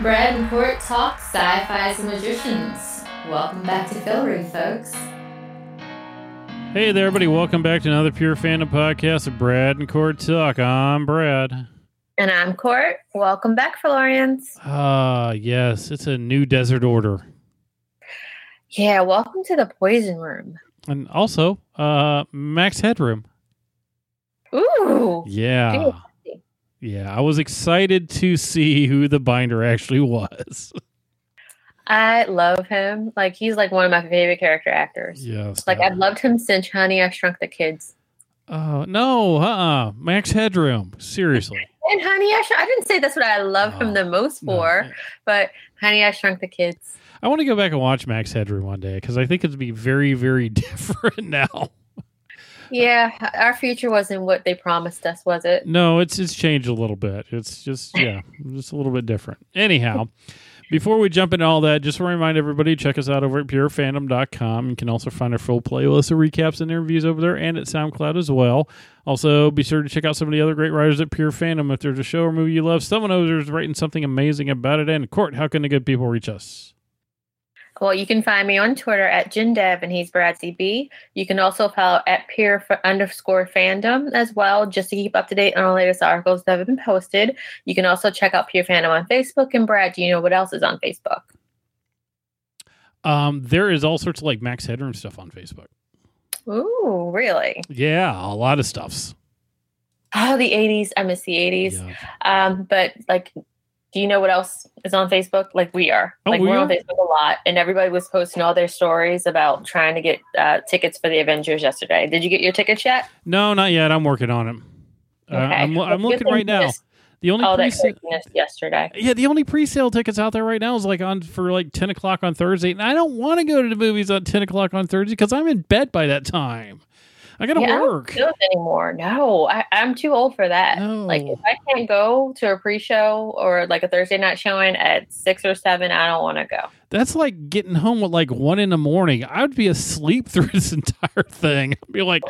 Brad and Court talk sci-fi and magicians. Welcome back to Fillory, folks. Hey there, everybody. Welcome back to another Pure Fandom podcast of Brad and Court Talk. I'm Brad. And I'm Court. Welcome back, Florians. Ah, yes. It's a new desert order. Yeah, welcome to the poison room. And also, uh, Max Headroom. Ooh. Yeah. fancy. Yeah. I was excited to see who the binder actually was. I love him. Like he's like one of my favorite character actors. yes. Like I've loved him since Honey I Shrunk the Kids. Oh, no. Uh uh Max Headroom. Seriously. And Honey I Shrunk I didn't say that's what I love Oh, him the most No. for, but Honey I Shrunk the Kids. I want to go back and watch Max Headroom one day because I think it'd be very, very different now. Yeah, our future wasn't what they promised us, was it? No, it's it's changed a little bit. It's just yeah, just a little bit different. Anyhow, before we jump into all that, just want to remind everybody check us out over at purefandom.com. You can also find our full playlist of recaps and interviews over there and at SoundCloud as well. Also, be sure to check out some of the other great writers at Pure Fandom. If there's a show or movie you love, someone over there is writing something amazing about it. And Court, how can the good people reach us? Well, you can find me on Twitter at JinDev and he's Brad CB. You can also follow at pure underscore fandom as well, just to keep up to date on the latest articles that have been posted. You can also check out Pure Fandom on Facebook. And Brad, do you know what else is on Facebook? Um, there is all sorts of like Max Headroom stuff on Facebook. Ooh, really? Yeah, a lot of stuffs. Oh, the 80s. I miss the 80s. Yeah. Um, but like, do you know what else is on Facebook? Like we are. Oh, like we we're on? Facebook a lot, and everybody was posting all their stories about trying to get uh, tickets for the Avengers yesterday. Did you get your tickets yet? No, not yet. I'm working on it. Uh, I'm, Well, I'm looking right now. The only all pre-sale, yesterday. yeah, the only pre-sale tickets out there right now is like on for like ten o'clock on Thursday, and I don't want to go to the movies at ten o'clock on Thursday because I'm in bed by that time. I gotta Yeah, I don't work. do anymore. No, I, I'm too old for that. No. Like if I can't go to a pre-show or like a Thursday night showing at six or seven, I don't want to go. That's like getting home at like one in the morning. I would be asleep through this entire thing. I'd be like,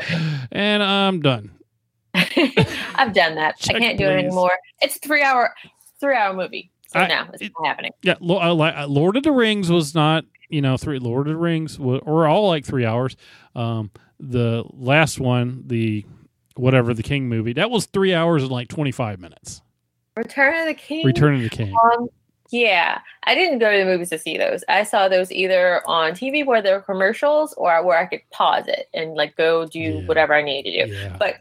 and I'm done. I've done that. Check, I can't do it anymore. It's a three hour, three hour movie. So I- now it's it- not happening. Yeah, uh, uh, Lord of the Rings was not, you know, three. Lord of the Rings or all like three hours. Um, the last one, the whatever the King movie, that was three hours and like twenty five minutes. Return of the King. Return of the King. Um, yeah, I didn't go to the movies to see those. I saw those either on TV where there were commercials or where I could pause it and like go do Yeah. whatever I needed to do. Yeah. But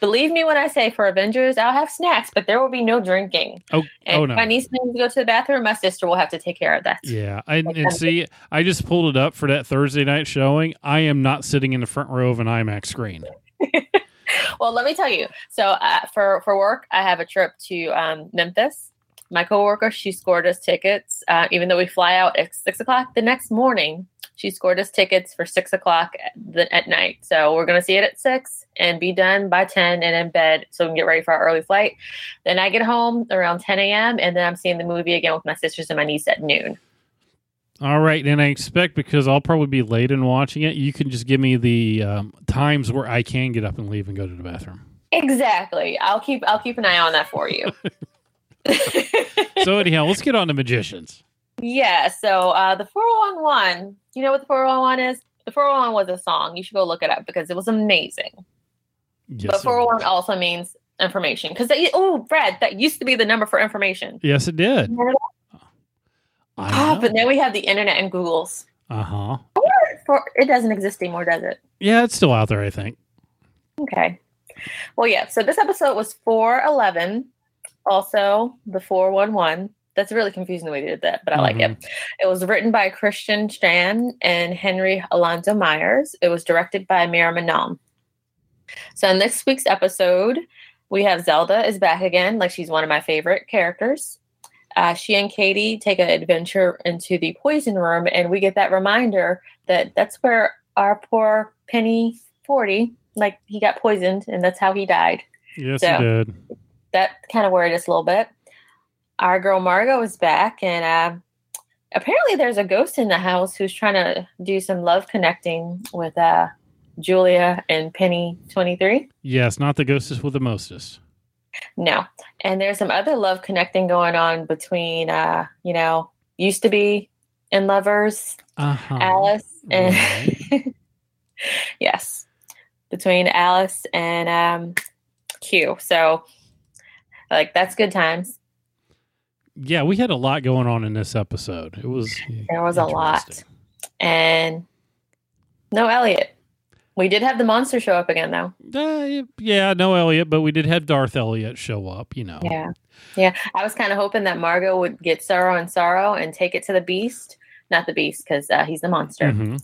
believe me when I say for Avengers, I'll have snacks, but there will be no drinking. Oh, And oh if no. my niece needs to go to the bathroom, my sister will have to take care of that. Yeah, I, Like, and see, I just pulled it up for that Thursday night showing. I am not sitting in the front row of an IMAX screen. Well, let me tell you. So uh, for for work, I have a trip to um, Memphis. My coworker, she scored us tickets. Uh, even though we fly out at six o'clock the next morning, she scored us tickets for six o'clock at, the, at night. So we're gonna see it at six and be done by ten and in bed, so we can get ready for our early flight. Then I get home around ten a.m. and then I'm seeing the movie again with my sisters and my niece at noon. All right, and I expect because I'll probably be late in watching it, you can just give me the um, times where I can get up and leave and go to the bathroom. Exactly. I'll keep I'll keep an eye on that for you. So anyhow, let's get on to magicians. Yeah, so uh, the 411, you know what the 411 is? The 411 was a song. You should go look it up because it was amazing. Yes, but it 411 was. also means information. Because, oh, Brad, that used to be the number for information. yes, it did. Ah, know. but now we have the internet and Google's. Uh huh. It doesn't exist anymore, does it? Yeah, it's still out there. I think. Okay. Well, yeah, so this episode was 411, also the 411. That's really confusing the way they did that, but I like it. It was written by Christian Strand and Henry Alonzo Myers. It was directed by Mira Manon. So in this week's episode, we have Zelda is back again, like she's one of my favorite characters. Uh, she and Katie take an adventure into the poison room, and we get that reminder that that's where our poor Penny Forty, like he got poisoned, and that's how he died Yes, So- it did. that kind of worried us a little bit. Our girl Margo is back, and uh, apparently there's a ghost in the house who's trying to do some love connecting with uh, Julia and Penny 23. Yes, not the ghostess with the mostest. No. And there's some other love connecting going on between, uh, you know, used to be in lovers, Uh-huh. Alice and Right. yes, between Alice and um, Q. So, like, that's good times. Yeah, we had a lot going on in this episode. It was There was a lot. And no Elliot. We did have the monster show up again, though. Uh, yeah, no Elliot, but we did have Darth Elliot show up. You know. Yeah. Yeah. I was kind of hoping that Margo would get sorrow and sorrow and take it to the beast. Not the beast, because uh, he's the monster. Mhm.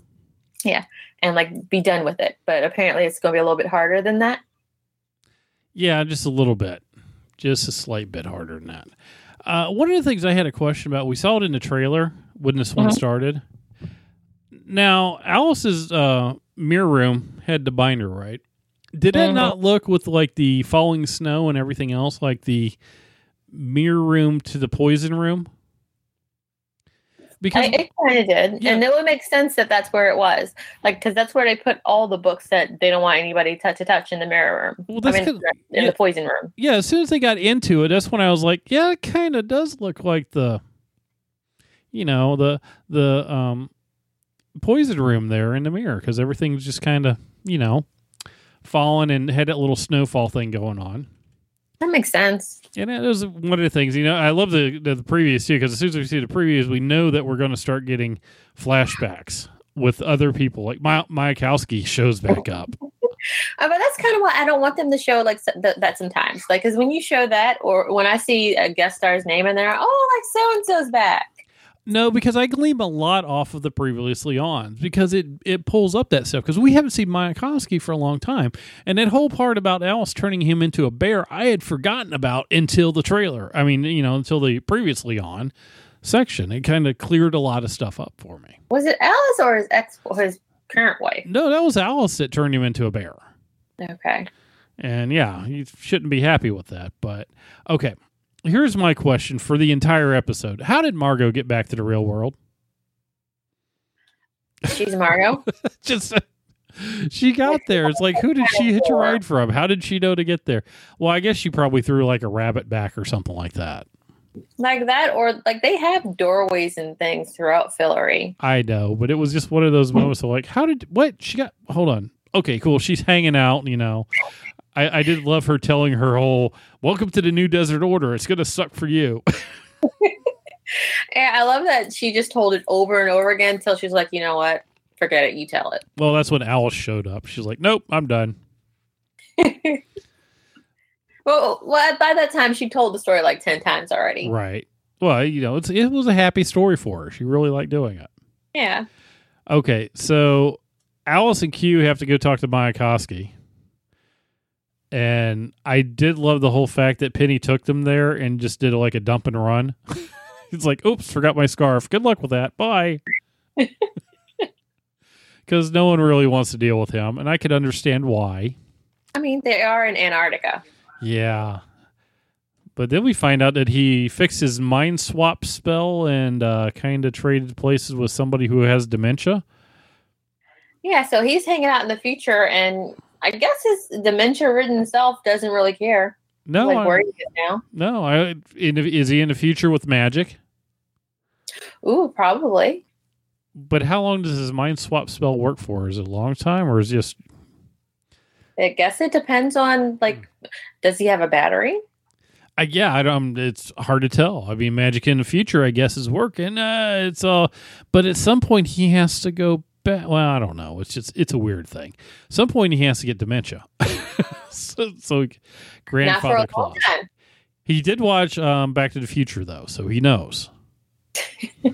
And like be done with it. But apparently it's going to be a little bit harder than that. Yeah, just a little bit, just a slight bit harder than that. Uh, one of the things I had a question about, we saw it in the trailer when this one Mhm. started. Now, Alice's uh, mirror room had the binder, right? Did it Mhm. not look with like the falling snow and everything else like the mirror room to the poison room? Because I, it kind of did. Yeah. And it would make sense that that's where it was. Like, because that's where they put all the books that they don't want anybody to, to touch in the mirror room. Well, I that's mean, 'cause- in yeah. the poison room. yeah, as soon as they got into it, that's when I was like, yeah, it kind of does look like the, you know, the the um, poison room there in the mirror because everything's just kind of, you know, falling and had that little snowfall thing going on. That makes sense. And that was one of the things, you know, I love the the, the previews too because as soon as we see the previews, we know that we're going to start getting flashbacks with other people. Like My Mayakovsky shows back up. Uh, but that's kind of why I don't want them to show like th- that sometimes. Like, because when you show that, or when I see a guest star's name in there, oh, like so and so's back. No, because I glean a lot off of the previously on because it it pulls up that stuff because we haven't seen Mayakovsky for a long time, and that whole part about Alice turning him into a bear I had forgotten about until the trailer. I mean, you know, until the previously on section, it kind of cleared a lot of stuff up for me. Was it Alice or his ex, or his current wife? No, that was Alice that turned him into a bear, Okay. and yeah, you shouldn't be happy with that. But okay, here's my question for the entire episode: How did Margo get back to the real world? She's Margo. just she got there. It's like who did she hitch a ride from? How did she know to get there? Well, I guess she probably threw like a rabbit back or something like that. like that, or like they have doorways and things throughout Fillory. I know, but it was just one of those moments of like, how did what she got? Hold on. Okay, cool. She's hanging out. You know, I, I did love her telling her whole "Welcome to the New Desert Order." It's gonna suck for you. And I love that she just told it over and over again until she's like, you know what? Forget it. You tell it. well, that's when Alice showed up. She's like, "Nope, I'm done." Well, well, by that time, she told the story like 10 times already. Right. Well, you know, it's it was a happy story for her. She really liked doing it. Yeah. Okay, so Alice and Q have to go talk to Mayakovsky. And I did love the whole fact that Penny took them there and just did like a dump and run. it's like, oops, forgot my scarf. Good luck with that. Bye. Because no one really wants to deal with him. And I could understand why. I mean, they are in Antarctica. Yeah. But then we find out that he fixed his mind swap spell and uh, kind of traded places with somebody who has dementia. Yeah, so he's hanging out in the future, and I guess his dementia ridden self doesn't really care. No, like I- where he is now. No, I in, is he in the future with magic? Ooh, probably. But how long does his mind swap spell work for? Is it a long time or is it just I guess it depends on like, does he have a battery? I yeah, I don't it's hard to tell. I mean magic in the future I guess is working. Uh, it's all but at some point he has to go well, I don't know. It's just it's a weird thing. some point he has to get dementia. so, so grandfather a long clause. time. He did watch um, Back to the Future though, so he knows.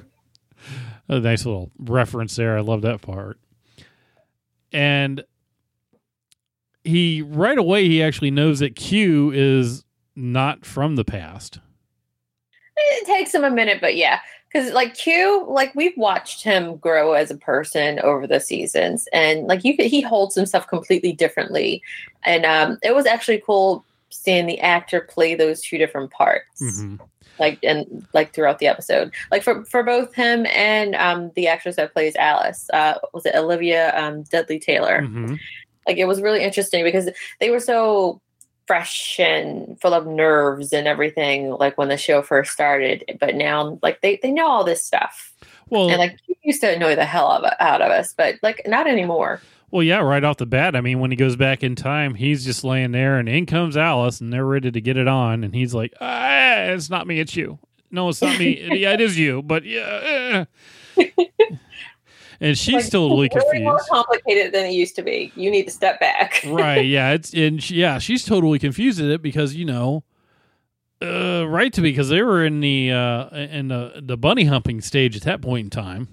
a nice little reference there. I love that part. And he right away he actually knows that Q is not from the past. It takes him a minute, but yeah, because like Q, like we've watched him grow as a person over the seasons, and like you could, he holds himself completely differently, and um, it was actually cool seeing the actor play those two different parts, Mm-hmm. like and like throughout the episode, like for for both him and um, the actress that plays Alice, uh, was it Olivia um, Dudley Taylor? Mm-hmm. like it was really interesting because they were so fresh and full of nerves and everything like when the show first started but now like they, they know all this stuff Well, and like he used to annoy the hell out of us but like not anymore well, yeah, right off the bat. I mean, when he goes back in time, he's just laying there, and in comes Alice, and they're ready to get it on, and he's like, ah, "It's not me, it's you." No, it's not me. yeah, it is you, but yeah. eh." and she's Like, totally it's really more complicated than it used to be you need to step back right? Yeah, it's and she, yeah, she's totally confused at it because you know, uh, right to because they were in the uh in the the bunny humping stage at that point in time.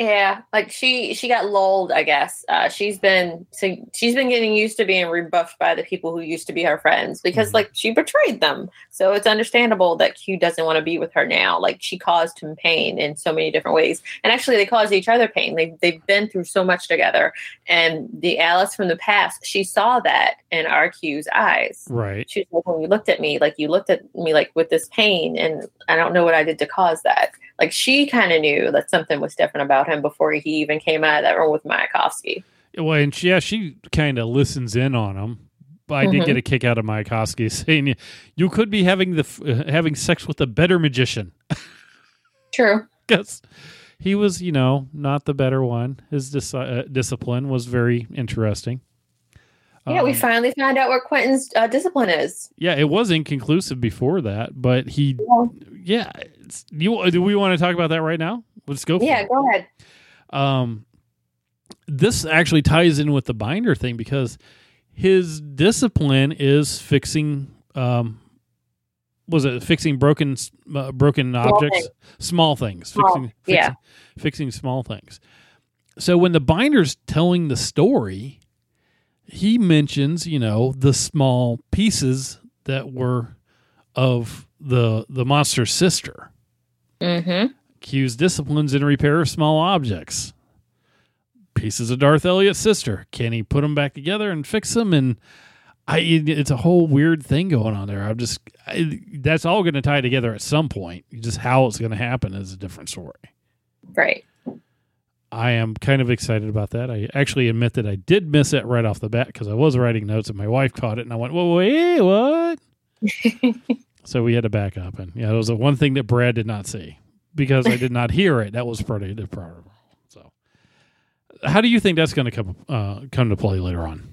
Yeah, like she she got lulled, I guess. Uh, she's been so she's been getting used to being rebuffed by the people who used to be her friends because Mhm. like she betrayed them. So it's understandable that Q doesn't want to be with her now. Like she caused him pain in so many different ways, and actually they caused each other pain. They they've been through so much together, and the Alice from the past she saw that in RQ's eyes. Right. She like, when you looked at me, like you looked at me like with this pain, and I don't know what I did to cause that. Like she kind of knew that something was different about him before he even came out of that room with Mayakovsky. Well, and she, yeah, she kind of listens in on him. But I did Mhm. get a kick out of Mayakovsky saying you could be having the uh, having sex with a better magician True. because he was, you know, not the better one. His dis- uh, discipline was very interesting. Yeah, we Um, finally found out what Quentin's uh, discipline is. yeah, it was inconclusive before that, but he, yeah. It's, you do we want to talk about that right now? Let's go. For Yeah, go ahead. um, this actually ties in with the binder thing because his discipline is fixing um was it fixing broken uh, broken objects things. small things Small, fixing, fixing yeah. fixing small things so when the binder's telling the story he mentions you know the small pieces that were of the the monster's sister Mm-hmm. Q's disciplines in repair of small objects. Pieces of Darth Elliot's sister. Can he put them back together and fix them? And I, it's a whole weird thing going on there. I'm just, I, that's all going to tie together at some point. Just how it's going to happen is a different story. Right. I am kind of excited about that. I actually admit that I did miss it right off the bat because I was writing notes and my wife caught it and I went, "Whoa, wait, what?" so we had to back up and yeah, it was the one thing that Brad did not see because I did not hear it. That was pretty deplorable. So, how do you think that's going to come uh, come to play later on?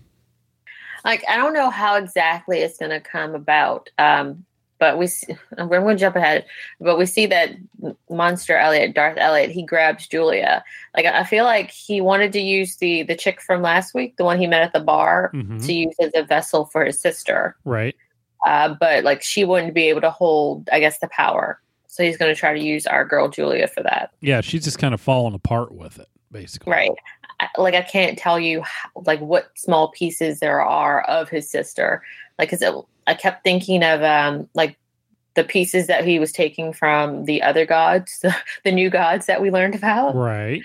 Like I don't know how exactly it's going to come about, um, but we we're going to jump ahead. But we see that Monster Elliot, Darth Elliot, he grabs Julia. Like I feel like he wanted to use the the chick from last week, the one he met at the bar, Mhm. to use as a vessel for his sister. Right? Uh, but like she wouldn't be able to hold, I guess, the power. So he's going to try to use our girl Julia for that, Yeah, she's just kind of falling apart with it, basically. right? I, like I can't tell you how, like what small pieces there are of his sister. Like, cause it, I kept thinking of um like the pieces that he was taking from the other gods, the new gods that we learned about. Right.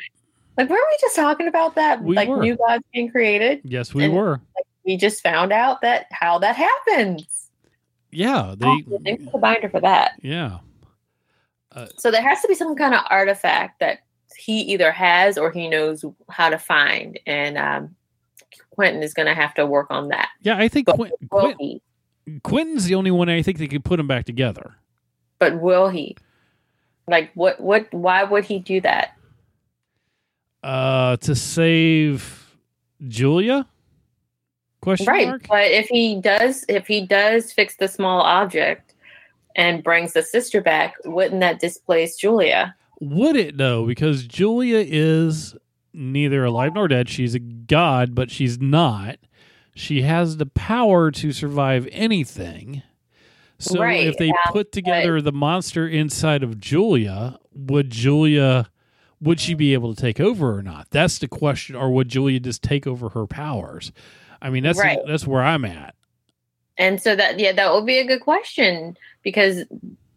Like, weren't we just talking about that? We like were. new gods being created. Yes, we And- were. We just found out that how that happens. Yeah, they. Oh, thanks for the binder for that. Yeah. So there has to be some kind of artifact that he either has or he knows how to find, and um, Quentin is going to have to work on that. Yeah, I think But Quint, Quint. Quentin's the only one I think that could put them back together. But will he? Like what? What? Why would he do that? Uh, to save Julia? Question right. mark. But if he does, if he does fix the small object and brings the sister back, wouldn't that displace Julia? Would it though? Because Julia is neither alive nor dead. She's a god, but she's not. She has the power to survive anything. So Right, if they yeah, put together the monster inside of Julia, would Julia would she be able to take over or not? That's the question. Or would Julia just take over her powers? I mean, that's Right. that's where I'm at. And so that yeah, that would be a good question because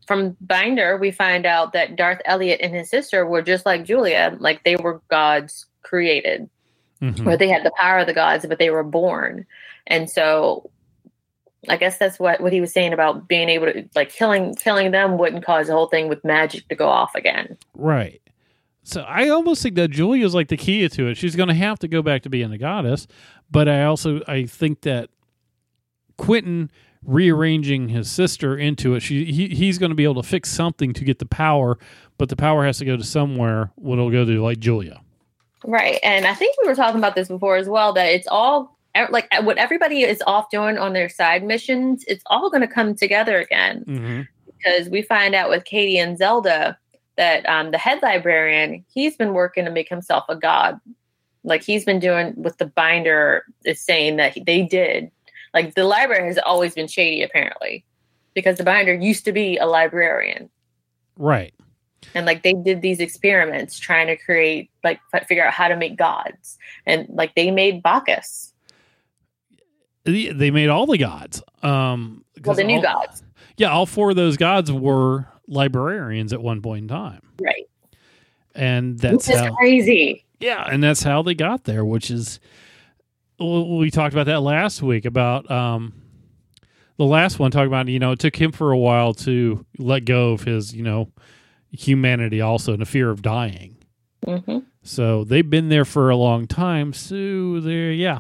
from Binder we find out that Darth Elliot and his sister were just like Julia, like they were gods created, Mhm. where they had the power of the gods, but they were born. And so I guess that's what what he was saying about being able to like killing killing them wouldn't cause the whole thing with magic to go off again. Right. So I almost think that Julia's like the key to it. She's going to have to go back to being a goddess, but I also I think that Quentin rearranging his sister into it. She he, he's going to be able to fix something to get the power, but the power has to go to somewhere. What it'll go to like Julia. Right. And I think we were talking about this before as well that it's all like what everybody is off doing on their side missions, it's all going to come together again Mm-hmm. because we find out with Katie and Zelda that um, the head librarian, he's been working to make himself a god. Like he's been doing with the binder is saying that he, they did. Like the library has always been shady, apparently, because the binder used to be a librarian. Right. and like they did these experiments trying to create like f- figure out how to make gods and like they made bacchus They made all the gods. Um, well the new all- gods Yeah, all four of those gods were librarians at one point in time, right and that's how. crazy Yeah, and that's how they got there, which is we talked about that last week about um the last one talking about you know it took him for a while to let go of his you know humanity also and the fear of dying. hmm So they've been there for a long time. So there, yeah,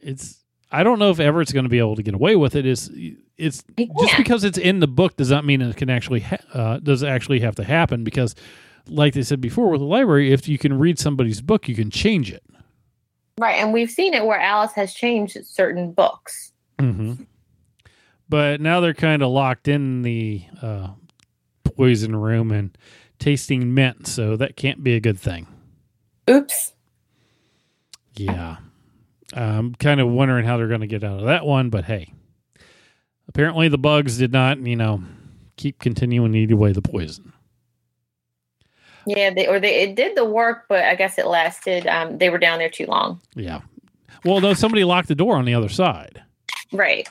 it's. I don't know if Everett's going to be able to get away with it. Is it's just because it's in the book does not mean it can actually ha- uh, does actually have to happen because, like they said before with the library, if you can read somebody's book, you can change it. right and we've seen it where alice has changed certain books Mm-hmm. But now they're kind of locked in the uh, poison room and tasting mint, so that can't be a good thing. oops Yeah. I'm kind of wondering how they're going to get out of that one, but hey. Apparently the bugs did not, you know, keep continuing to eat away the poison. yeah they or they it did the work but i guess it lasted um they were down there too long Yeah. Well, though somebody locked the door on the other side. right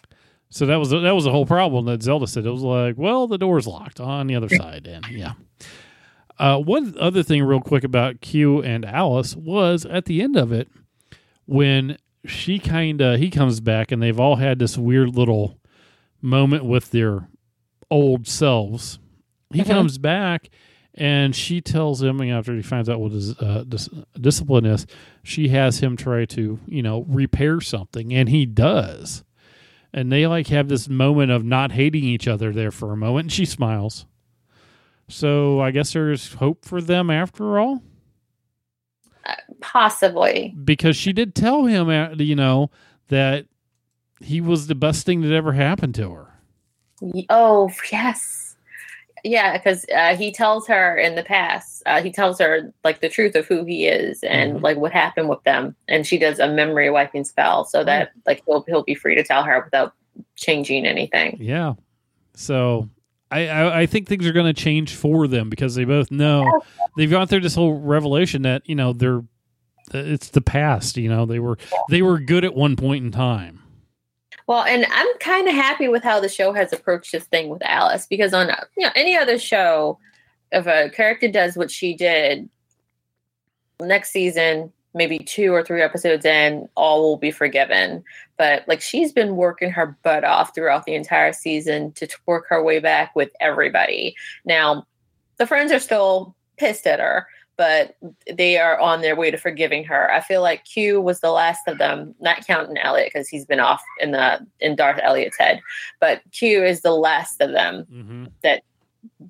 So that was that was the whole problem that Zelda said. It was like, well, the door's locked on the other side, and yeah. Uh, one other thing, real quick, about Q and Alice was at the end of it when she kind of he comes back and they've all had this weird little moment with their old selves. He comes back and she tells him after he finds out what his uh, dis- discipline is, she has him try to you know repair something, and he does. And they like have this moment of not hating each other there for a moment and she smiles. So i guess there's hope for them after all? Possibly. Because she did tell him uh, you know that he was the best thing that ever happened to her. Oh yes. Yeah because uh, he tells her in the past uh, he tells her like the truth of who he is and Mhm. like what happened with them. And she does a memory wiping spell so that like he'll, he'll be free to tell her without changing anything. Yeah. So I, I, I think things are going to change for them because they both know they've gone through this whole revelation that you know they're it's the past you know they were they were good at one point in time well and i'm kind of happy with how the show has approached this thing with alice because on you know any other show if a character does what she did next season maybe two or three episodes in all will be forgiven. But like she's been working her butt off throughout the entire season to work her way back with everybody. Now the friends are still pissed at her but they are on their way to forgiving her i feel like q was the last of them not counting elliot because he's been off in the in darth elliot's head but q is the last of them mm-hmm.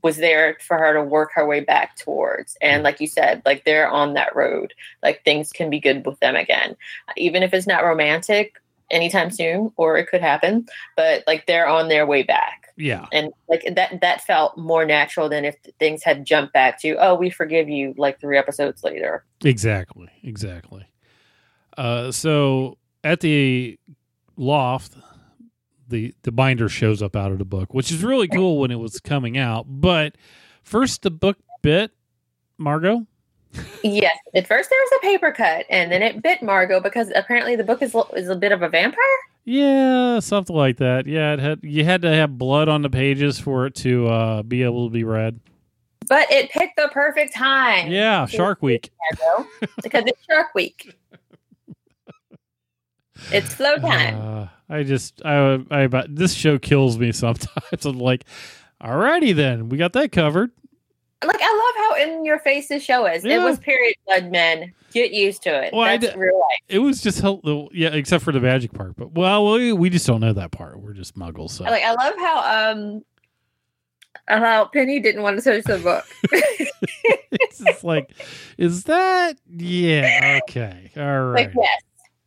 was there for her to work her way back towards. And like you said, like they're on that road. Like things can be good with them again, even if it's not romantic anytime soon, or it could happen. But like they're on their way back, yeah and like that that felt more natural than if things had jumped back to oh we forgive you like three episodes later. Exactly, exactly. Uh, so at the loft, the the binder shows up out of the book, which is really cool when it was coming out. But first, the book bit Margo. Yes, at first there was a paper cut, and then it bit Margo because apparently the book is is a bit of a vampire. Yeah, something like that. Yeah, it had you had to have blood on the pages for it to uh, be able to be read. But it picked the perfect time. Yeah, Shark Week. Margo, because it's Shark Week. It's flow time. Uh, I just I I about this show kills me sometimes. I'm like, alrighty then, we got that covered. Like I love how in your face this show is. Yeah. It was period blood men. Get used to it. Well, I That's d- real life. It was just yeah, except for the magic part. But well, we, we just don't know that part. We're just muggles. So Like I love how um how Penny didn't want to search the book. it's just like, is that yeah okay all right? like yes,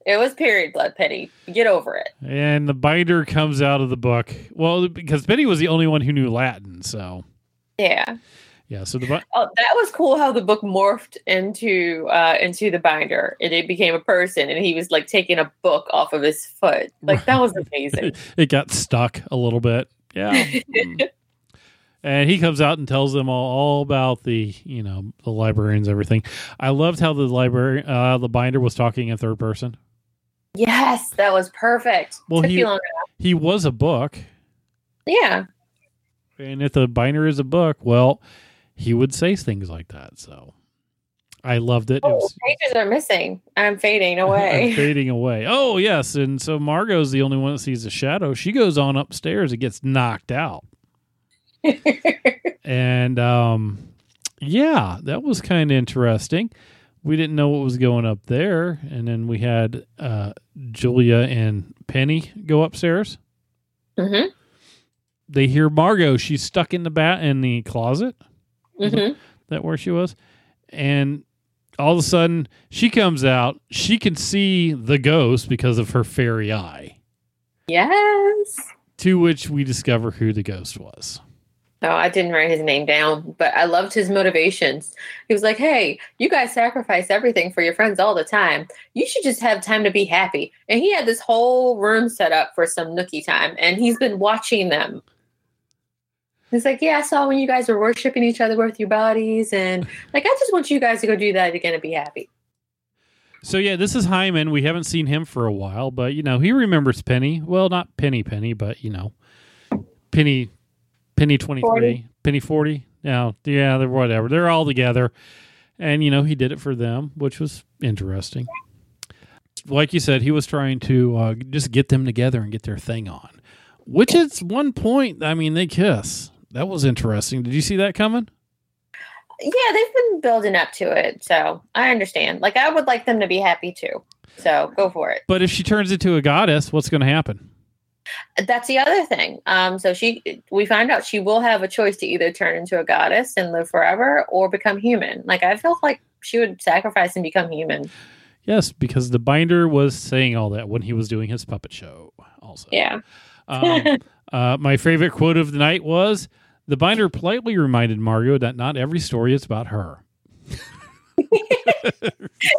it was period blood, Penny. Get over it. And the binder comes out of the book. Well, because Penny was the only one who knew Latin, so Yeah. Yeah. So the bi- Oh, that was cool how the book morphed into uh into the binder and it became a person and he was like taking a book off of his foot. Like that was amazing. it got stuck a little bit. Yeah. Mm. and he comes out and tells them all, all about the you know the librarians everything. I loved how the library uh, the binder was talking in third person. yes, that was perfect. Well, Took he- He was a book, Yeah. and if the binder is a book, well, he would say things like that. So I loved it. it Oh, was, pages are missing. I'm fading I'm away. fading away. Oh yes, and so Margo's the only one that sees a shadow. She goes on upstairs and gets knocked out. and um, yeah, that was kind of interesting. We didn't know what was going up there, and then we had uh, Julia and Penny go upstairs. hmm They hear Margo. She's stuck in the bat in the closet. Hmm That where she was, and all of a sudden she comes out. She can see the ghost because of her fairy eye. Yes. To which we discover who the ghost was. Oh, I didn't write his name down, but I loved his motivations. He was like, "Hey, you guys sacrifice everything for your friends all the time. You should just have time to be happy." And he had this whole room set up for some nookie time, and he's been watching them. He's like, "Yeah, I saw when you guys were worshiping each other with your bodies, and like, I just want you guys to go do that again and be happy." So yeah, this is Hyman. We haven't seen him for a while, but you know he remembers Penny. Well, not Penny Penny, but you know Penny Penny twenty three, 40. Penny forty. Yeah, yeah, they're whatever. They're all together, and you know he did it for them, which was interesting. Like you said, he was trying to uh, just get them together and get their thing on. Which is one point, I mean, they kiss. That was interesting. Did you see that coming? Yeah, they've been building up to it, so I understand. Like, I would like them to be happy too. So go for it. But if she turns into a goddess, what's going to happen? That's the other thing. Um, so she, we find out she will have a choice to either turn into a goddess and live forever, or become human. Like I feel like she would sacrifice and become human. Yes, because the binder was saying all that when he was doing his puppet show. Also, Yeah. Um, uh, my favorite quote of the night was the binder politely reminded Margo that not every story is about her.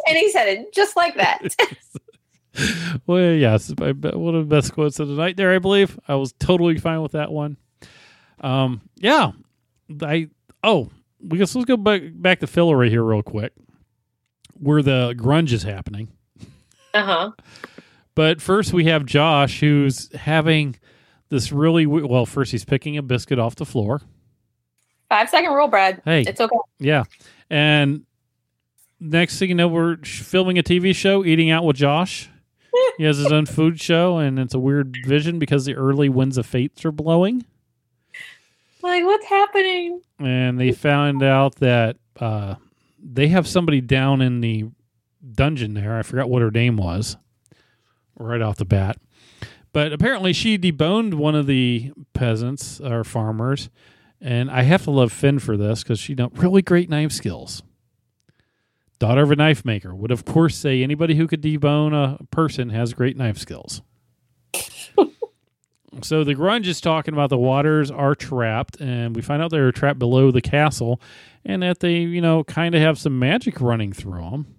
And he said it just like that. well, yes, one of the best quotes of the night there, I believe. I was totally fine with that one. Um, yeah, I oh, we guess let's go back back to Fillory here real quick, where the grunge is happening. uh huh. But first, we have Josh, who's having this really well. First, he's picking a biscuit off the floor. Five second rule, Brad. Hey, It's okay. yeah, and next thing you know, we're filming a TV show, eating out with Josh. he has his own food show, and it's a weird vision because the early winds of fates are blowing. Like, what's happening? and they found out that uh, they have somebody down in the dungeon there. I forgot what her name was right off the bat. But apparently, she deboned one of the peasants or farmers. And I have to love Fen for this because she got really great knife skills. Daughter of a knife maker would, of course, say anybody who could debone a person has great knife skills. So the grunge is talking about the waters are trapped, and we find out they're trapped below the castle, and that they, you know, kind of have some magic running through them.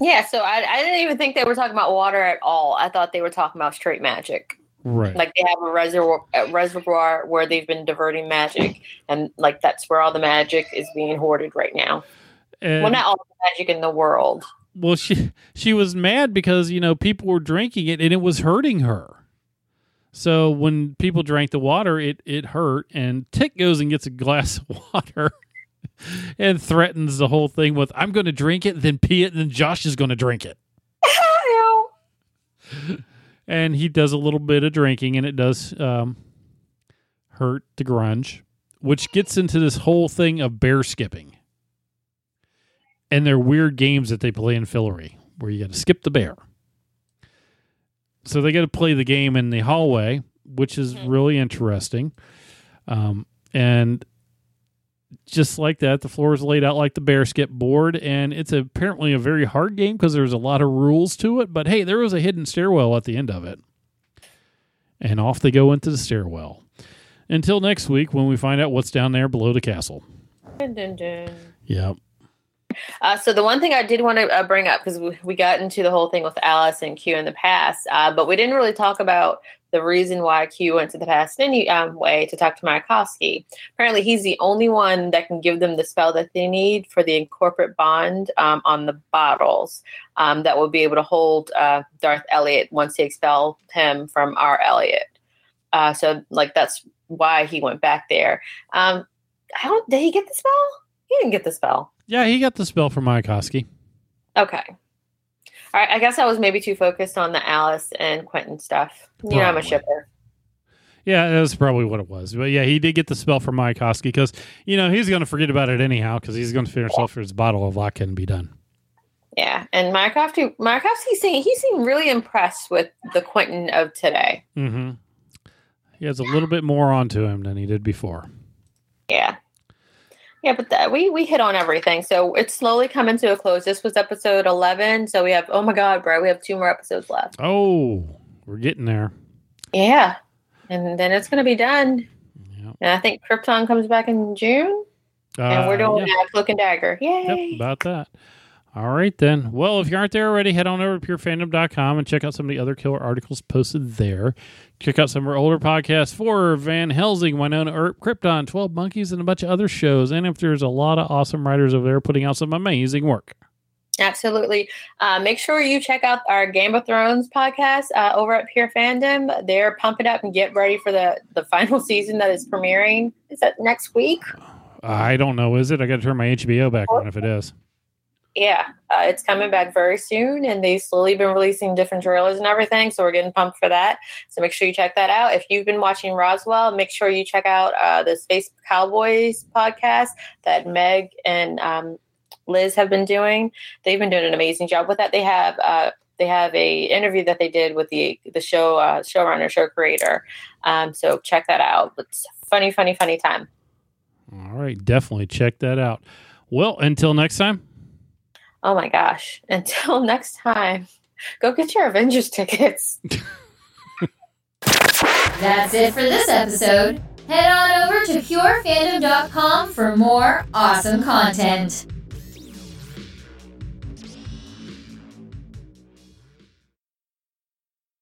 Yeah. So I, I didn't even think they were talking about water at all. I thought they were talking about straight magic. Right. Like they have a reservoir, a reservoir where they've been diverting magic, and like that's where all the magic is being hoarded right now. and, well, not all the magic in the world. well, she she was mad because you know people were drinking it and it was hurting her. So when people drank the water, it it hurt, and Tick goes and gets a glass of water. And threatens the whole thing with, I'm going to drink it, then pee it, and then Josh is going to drink it. And he does a little bit of drinking and it does um, hurt the grunge which gets into this whole thing of bear skipping and their weird games that they play in Fillory, where you got to skip the bear. So they got to play the game in the hallway, which is really interesting. Um, and just like that, the floor is laid out like the bear skip board, and it's apparently a very hard game because there's a lot of rules to it. But hey, there was a hidden stairwell at the end of it, and off they go into the stairwell. Until next week, when we find out what's down there below the castle. Dun, dun, dun. Yep. Uh, so the one thing I did want to uh, bring up because we, we got into the whole thing with Alice and Q in the past, uh, but we didn't really talk about the reason why Q went to the past any um, way to talk to Mayakovsky. Apparently, he's the only one that can give them the spell that they need for the corporate bond um, on the bottles um, that will be able to hold uh, Darth Elliot once they expel him from our Elliot. Uh, so, like, that's why he went back there. Um, I don't. Did he get the spell? He didn't get the spell. Yeah, he got the spell from Mayakovsky. Okay. Right. I guess I was maybe too focused on the Alice and Quentin stuff. You know, I'm a shipper. Yeah, that's probably what it was. But yeah, he did get the spell from Mayakovsky because, you know, he's going to forget about it anyhow because he's going to finish off his bottle of vodka and be done. Yeah. And Mayakovsky, Mayakovsky saying he seemed really impressed with the Quentin of today. Mm-hmm. He has a little bit more onto him than he did before. Yeah. But that, we we hit on everything, so it's slowly coming to a close. This was episode eleven, so we have oh my god, bro, we have two more episodes left. Oh, we're getting there. Yeah, and then it's gonna be done. Yep. And I think Krypton comes back in June, and we're Uh, doing yeah. uh, Cloak and Dagger. Yay! Yep, about that. All right, then. Well, if you aren't there already, head on over to purefandom.com and check out some of the other killer articles posted there. Check out some of our older podcasts for Van Helsing, Wynonna Earp, Krypton, 12 Monkeys, and a bunch of other shows. And if there's a lot of awesome writers over there putting out some amazing work. Absolutely. Uh, make sure you check out our Game of Thrones podcast uh, over at Pure Fandom. They're pumping up and get ready for the the final season that is premiering. Is that next week? I don't know, is it? I got to turn my HBO back on if it is. Yeah, uh, it's coming back very soon, and they've slowly been releasing different trailers and everything. So we're getting pumped for that. So make sure you check that out. If you've been watching Roswell, make sure you check out uh, the Space Cowboys podcast that Meg and um, Liz have been doing. They've been doing an amazing job with that. They have uh, they have a interview that they did with the the show uh, showrunner, show creator. Um, so check that out. It's funny, funny, funny time. All right, definitely check that out. Well, until next time. Oh my gosh! Until next time, go get your Avengers tickets. That's it for this episode. Head on over to purefandom.com for more awesome content.